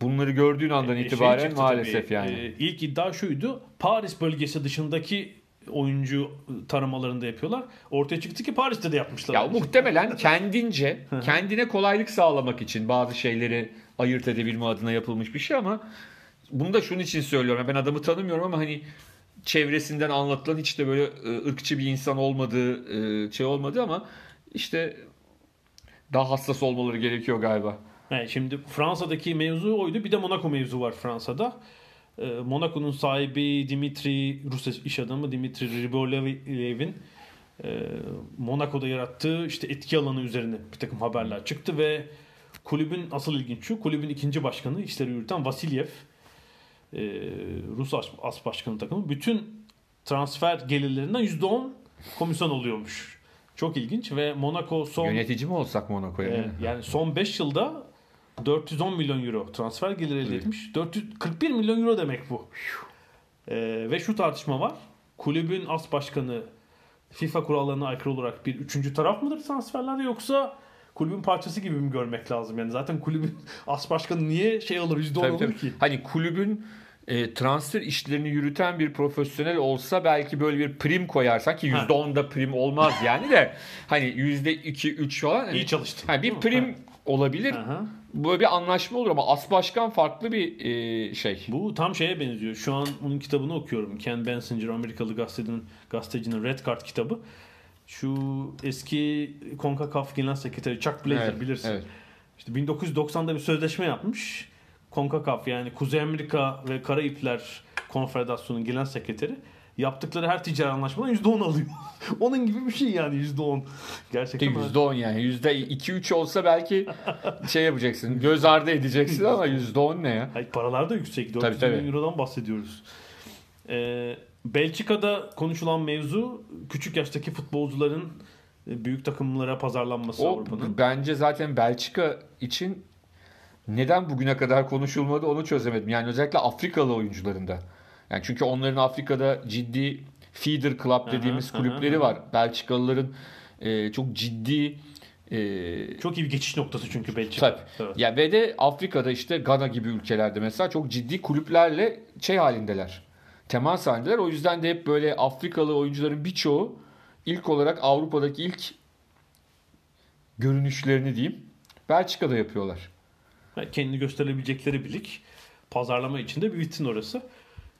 bunları gördüğün andan E, şey itibaren çıktı maalesef tabii, yani. e, ilk iddia şuydu. Paris bölgesi dışındaki oyuncu taramalarında yapıyorlar. Ortaya çıktı ki Paris'te de yapmışlar. Ya şeyi. muhtemelen kendince, kendine kolaylık sağlamak için bazı şeyleri ayırt edebilme adına yapılmış bir şey ama bunu da şunun için söylüyorum. Ben adamı tanımıyorum ama hani çevresinden anlatılan hiç de böyle e, ırkçı bir insan olmadığı e, şey olmadı ama işte daha hassas olmaları gerekiyor galiba. Yani şimdi Fransa'daki mevzu oydu. Bir de Monaco mevzu var Fransa'da. Ee, Monaco'nun sahibi Dimitri, Rus iş adamı Dimitri Ribolev'in e, Monaco'da yarattığı işte etki alanı üzerine bir takım haberler çıktı ve kulübün asıl ilginç şu kulübün ikinci başkanı işleri yürüten Vasilyev e, Rus as, başkanı takımı bütün transfer gelirlerinden %10 komisyon oluyormuş. Çok ilginç ve Monaco son Yönetici mi olsak Monaco'ya? Evet, yani son 5 yılda 410 milyon euro transfer geliri elde etmiş. 441 milyon euro demek bu. Ee, ve şu tartışma var. Kulübün as başkanı FIFA kurallarına aykırı olarak bir üçüncü taraf mıdır transferlerde yoksa kulübün parçası gibi mi görmek lazım? Yani zaten kulübün as başkanı niye şey alır %10 Tabii, olur tabii. ki? Hani kulübün e, transfer işlerini yürüten bir profesyonel olsa belki böyle bir prim koyarsan ki Ha. %10'da prim olmaz yani de hani %2-3 falan. hani- İyi çalıştı. Ha, bir prim olabilir. Aha. Böyle bir anlaşma olur ama as başkan farklı bir e, şey. Bu tam şeye benziyor. Şu an onun kitabını okuyorum. Ken Bensinger Amerikalı gazetecinin, gazetecinin Red Card kitabı. Şu eski CONCACAF Genel Sekreteri Chuck Blazer Evet, bilirsin. evet. İşte 1990'da bir sözleşme yapmış. CONCACAF yani Kuzey Amerika ve Karayipler Konfederasyonu Genel Sekreteri yaptıkları her ticari anlaşmadan %10 alıyor. Onun gibi bir şey yani %10. Gerçekten. %10 yani. %2-3 olsa belki şey yapacaksın. Göz ardı edeceksin ama %10 ne ya? Hayır, paralar da yüksek. 400 Tabii, tabii. eurodan bahsediyoruz. Ee, Belçika'da konuşulan mevzu küçük yaştaki futbolcuların e, büyük takımlara pazarlanması Avrupa'nın. bence zaten Belçika için neden bugüne kadar konuşulmadı onu çözemedim. Yani özellikle Afrikalı oyuncularında. Yani çünkü onların Afrika'da ciddi feeder club dediğimiz aha, kulüpleri aha. var. Belçikalıların e, çok ciddi e, Çok iyi bir geçiş noktası çünkü Belçika. Tabii. Evet. Ya ve de Afrika'da işte Gana gibi ülkelerde mesela çok ciddi kulüplerle şey halindeler. Temas halindeler. O yüzden de hep böyle Afrikalı oyuncuların birçoğu ilk olarak Avrupa'daki ilk görünüşlerini diyeyim Belçika'da yapıyorlar. Kendini gösterebilecekleri bir lig. Pazarlama için de bir vitrin orası.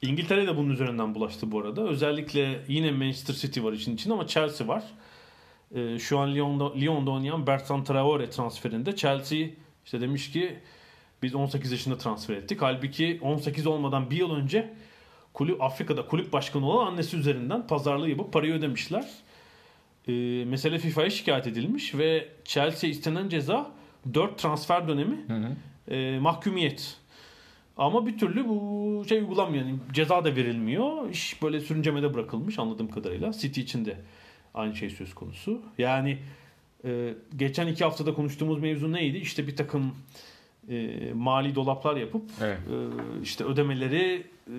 İngiltere de bunun üzerinden bulaştı bu arada. Özellikle yine Manchester City var için içinde ama Chelsea var. Ee, şu an Lyon'da, Lyon'da oynayan Bertrand Traore transferinde Chelsea işte demiş ki biz 18 yaşında transfer ettik. Halbuki 18 olmadan bir yıl önce kulüp Afrika'da kulüp başkanı olan annesi üzerinden pazarlığı yapıp parayı ödemişler. Ee, mesele FIFA'ya şikayet edilmiş ve Chelsea istenen ceza 4 transfer dönemi e, mahkumiyet. Ama bir türlü bu şey uygulanmıyor. Yani ceza da verilmiyor. İş böyle sürüncemede bırakılmış anladığım kadarıyla. City için de aynı şey söz konusu. Yani e, geçen iki haftada konuştuğumuz mevzu neydi? İşte bir takım e, mali dolaplar yapıp Evet. e, işte ödemeleri e,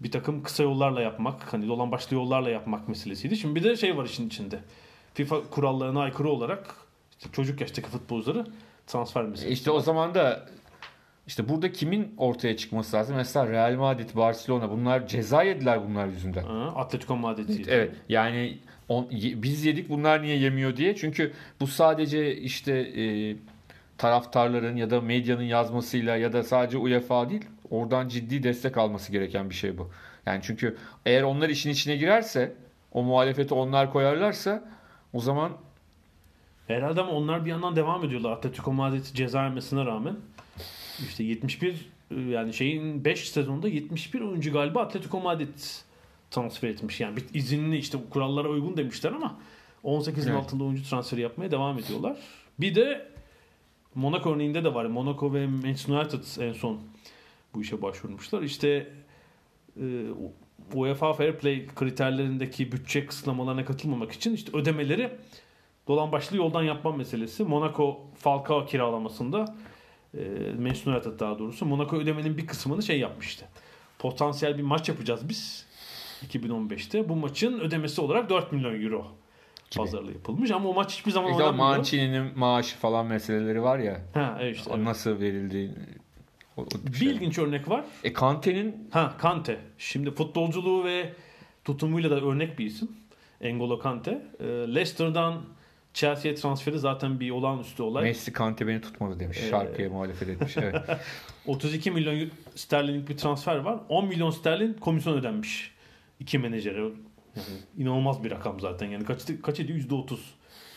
bir takım kısa yollarla yapmak, hani dolan başlı yollarla yapmak meselesiydi. Şimdi bir de şey var işin içinde. FIFA kurallarına aykırı olarak işte çocuk yaştaki futbolcuları transfer meselesi. İşte o zaman da işte burada kimin ortaya çıkması lazım? Mesela Real Madrid, Barcelona bunlar ceza yediler bunlar yüzünden. Ha, Atletico Madrid. Evet yani on- biz yedik bunlar niye yemiyor diye. Çünkü bu sadece işte e, taraftarların ya da medyanın yazmasıyla ya da sadece UEFA değil oradan ciddi destek alması gereken bir şey bu. Yani çünkü eğer onlar işin içine girerse o muhalefeti onlar koyarlarsa o zaman Herhalde ama onlar bir yandan devam ediyorlar. Atletico Madrid ceza yemesine rağmen. İşte 71 e, yani şeyin 5 sezonda 71 oyuncu galiba Atletico Madrid transfer etmiş. Yani bir izinli işte kurallara uygun demişler ama 18'in Evet. altında oyuncu transferi yapmaya devam ediyorlar. Bir de Monaco örneğinde de var. Monaco ve Manchester United en son bu işe başvurmuşlar. İşte e, UEFA Fair Play kriterlerindeki bütçe kısıtlamalarına katılmamak için işte ödemeleri dolan başlı yoldan yapma meselesi. Monaco Falcao kiralamasında Manchester United daha doğrusu Monaco ödemenin bir kısmını şey yapmıştı. Potansiyel bir maç yapacağız biz 2015'te. Bu maçın ödemesi olarak 4 milyon euro pazarlığı yapılmış ama o maç hiçbir zaman işte oynanmıyor. Mancini'nin maaşı falan meseleleri var ya. Ha evet işte. o evet. nasıl verildiği. o- o Bir şey. ilginç örnek var. E Kante'nin Ha Kante. Şimdi futbolculuğu ve tutumuyla da örnek bir isim. Engolo Kante. Ee, Leicester'dan Chelsea'ye transferi zaten bir olağanüstü olay. Messi Kante beni tutmadı demiş. Ee, Şarkıya muhalefet etmiş. Evet. 32 milyon sterlinlik bir transfer var. 10 milyon sterlin komisyon ödenmiş. İki menajere. Yani inanılmaz bir rakam zaten. Yani kaç, kaç ediyor? %30.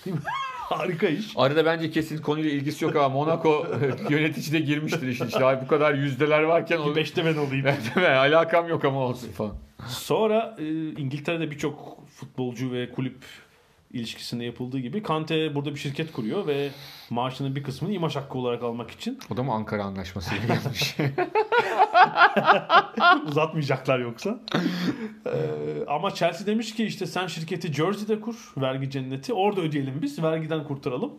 Değil mi? Harika iş. Arada bence kesin konuyla ilgisi yok ama Monaco yönetici de girmiştir işin içine. Ay bu kadar yüzdeler varken o... Beşte ben olayım. Mi? Alakam yok ama olsun falan. Sonra e, İngiltere'de birçok futbolcu ve kulüp ilişkisinde yapıldığı gibi Kante burada bir şirket kuruyor ve maaşının bir kısmını imaj hakkı olarak almak için O da mı Ankara Anlaşması'yla gelmiş? uzatmayacaklar yoksa. Ee, ama Chelsea demiş ki işte sen şirketi Jersey'de kur, vergi cenneti. Orada ödeyelim biz, vergiden kurtaralım.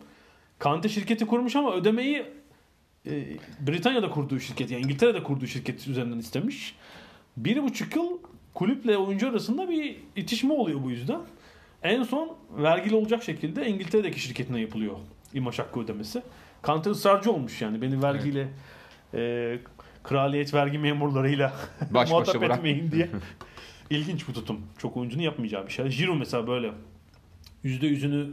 Kante şirketi kurmuş ama ödemeyi e, Britanya'da kurduğu şirket, yani İngiltere'de kurduğu şirket üzerinden istemiş. Bir buçuk yıl kulüple oyuncu arasında bir itişme oluyor bu yüzden. En son vergili olacak şekilde İngiltere'deki şirketine yapılıyor imaj hakkı ödemesi. Kante ısrarcı olmuş yani beni vergiyle e, kraliyet vergi memurlarıyla Baş başa muhatap bırak. etmeyin diye. İlginç bu tutum. Çok oyuncunun yapmayacağı bir şey. Jiro mesela böyle yüzde yüzünü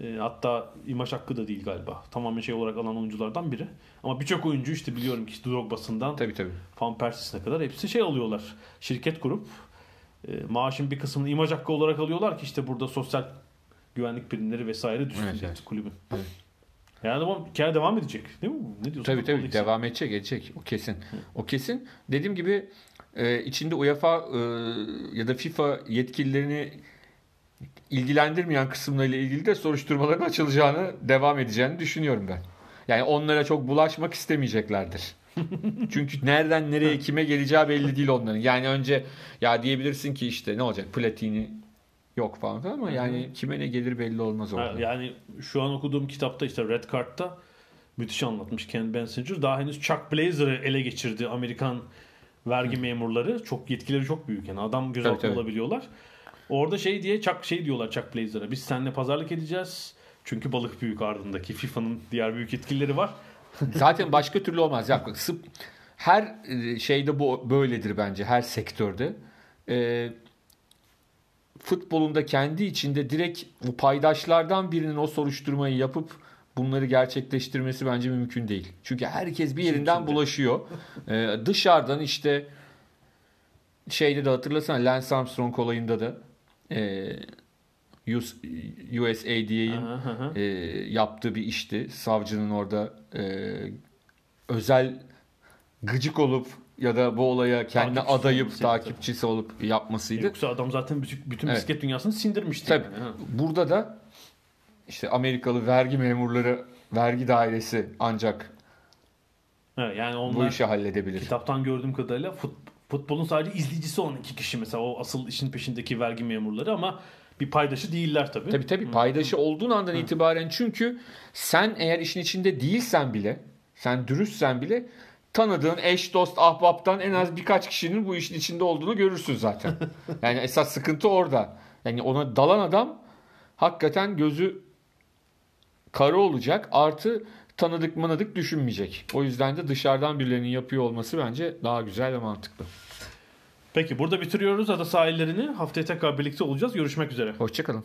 e, hatta imaj hakkı da değil galiba. Tamamen şey olarak alan oyunculardan biri. Ama birçok oyuncu işte biliyorum ki Drogba'sından Tabii tabii. Van Persie'sine kadar hepsi şey alıyorlar. Şirket kurup maaşın bir kısmını imaj hakkı olarak alıyorlar ki işte burada sosyal güvenlik primleri vesaire düşsün Evet, evet. kulübün. Evet. Yani devam, hikaye devam edecek değil mi? Ne diyorsun? Tabii tabii devam edecek edecek o kesin. O kesin. Dediğim gibi e, içinde UEFA e, ya da FIFA yetkililerini ilgilendirmeyen kısımlarıyla ilgili de soruşturmaların açılacağını devam edeceğini düşünüyorum ben. Yani onlara çok bulaşmak istemeyeceklerdir. Çünkü nereden nereye kime geleceği belli değil onların. Yani önce ya diyebilirsin ki işte ne olacak Platini yok falan filan ama yani kime ne gelir belli olmaz orada. yani şu an okuduğum kitapta işte Red Card'da müthiş anlatmış Ken Bensinger. Daha henüz Chuck Blazer'ı ele geçirdi Amerikan vergi memurları. Çok yetkileri çok büyük yani. Adam gözaltına alabiliyorlar. Orada şey diye Chuck şey diyorlar Chuck Blazer'a. Biz seninle pazarlık edeceğiz. Çünkü balık büyük ardındaki FIFA'nın diğer büyük yetkilileri var. Zaten başka türlü olmaz. Ya, sıp, her e, şeyde bu böyledir bence. Her sektörde. E, futbolunda kendi içinde direkt bu paydaşlardan birinin o soruşturmayı yapıp bunları gerçekleştirmesi bence mümkün değil. Çünkü herkes bir yerinden bulaşıyor. E, dışarıdan işte şeyde de hatırlasana Lance Armstrong olayında da e, USADA'in e, yaptığı bir işti. Savcının orada e, özel gıcık olup ya da bu olaya kendine Takipçisi adayıp takipçisi olup yapmasıydı. Yoksa adam zaten bütün, bütün Evet. bisiklet dünyasını sindirmişti. Tabii. yani, ha. Burada da işte Amerikalı vergi memurları, vergi dairesi ancak Evet, yani bu onlar işi halledebilir. kitaptan gördüğüm kadarıyla fut- futbolun sadece izleyicisi olan iki kişi mesela o asıl işin peşindeki vergi memurları ama bir paydaşı değiller tabii. Tabii tabii paydaşı olduğun andan itibaren çünkü sen eğer işin içinde değilsen bile, sen dürüstsen bile tanıdığın eş, dost, ahbaptan en az birkaç kişinin bu işin içinde olduğunu görürsün zaten. Yani esas sıkıntı orada. Yani ona dalan adam hakikaten gözü kara olacak. Artı tanıdık manadık düşünmeyecek. O yüzden de dışarıdan birilerinin yapıyor olması bence daha güzel ve mantıklı. Peki burada bitiriyoruz ada sahillerini. Haftaya tekrar birlikte olacağız. Görüşmek üzere. Hoşçakalın.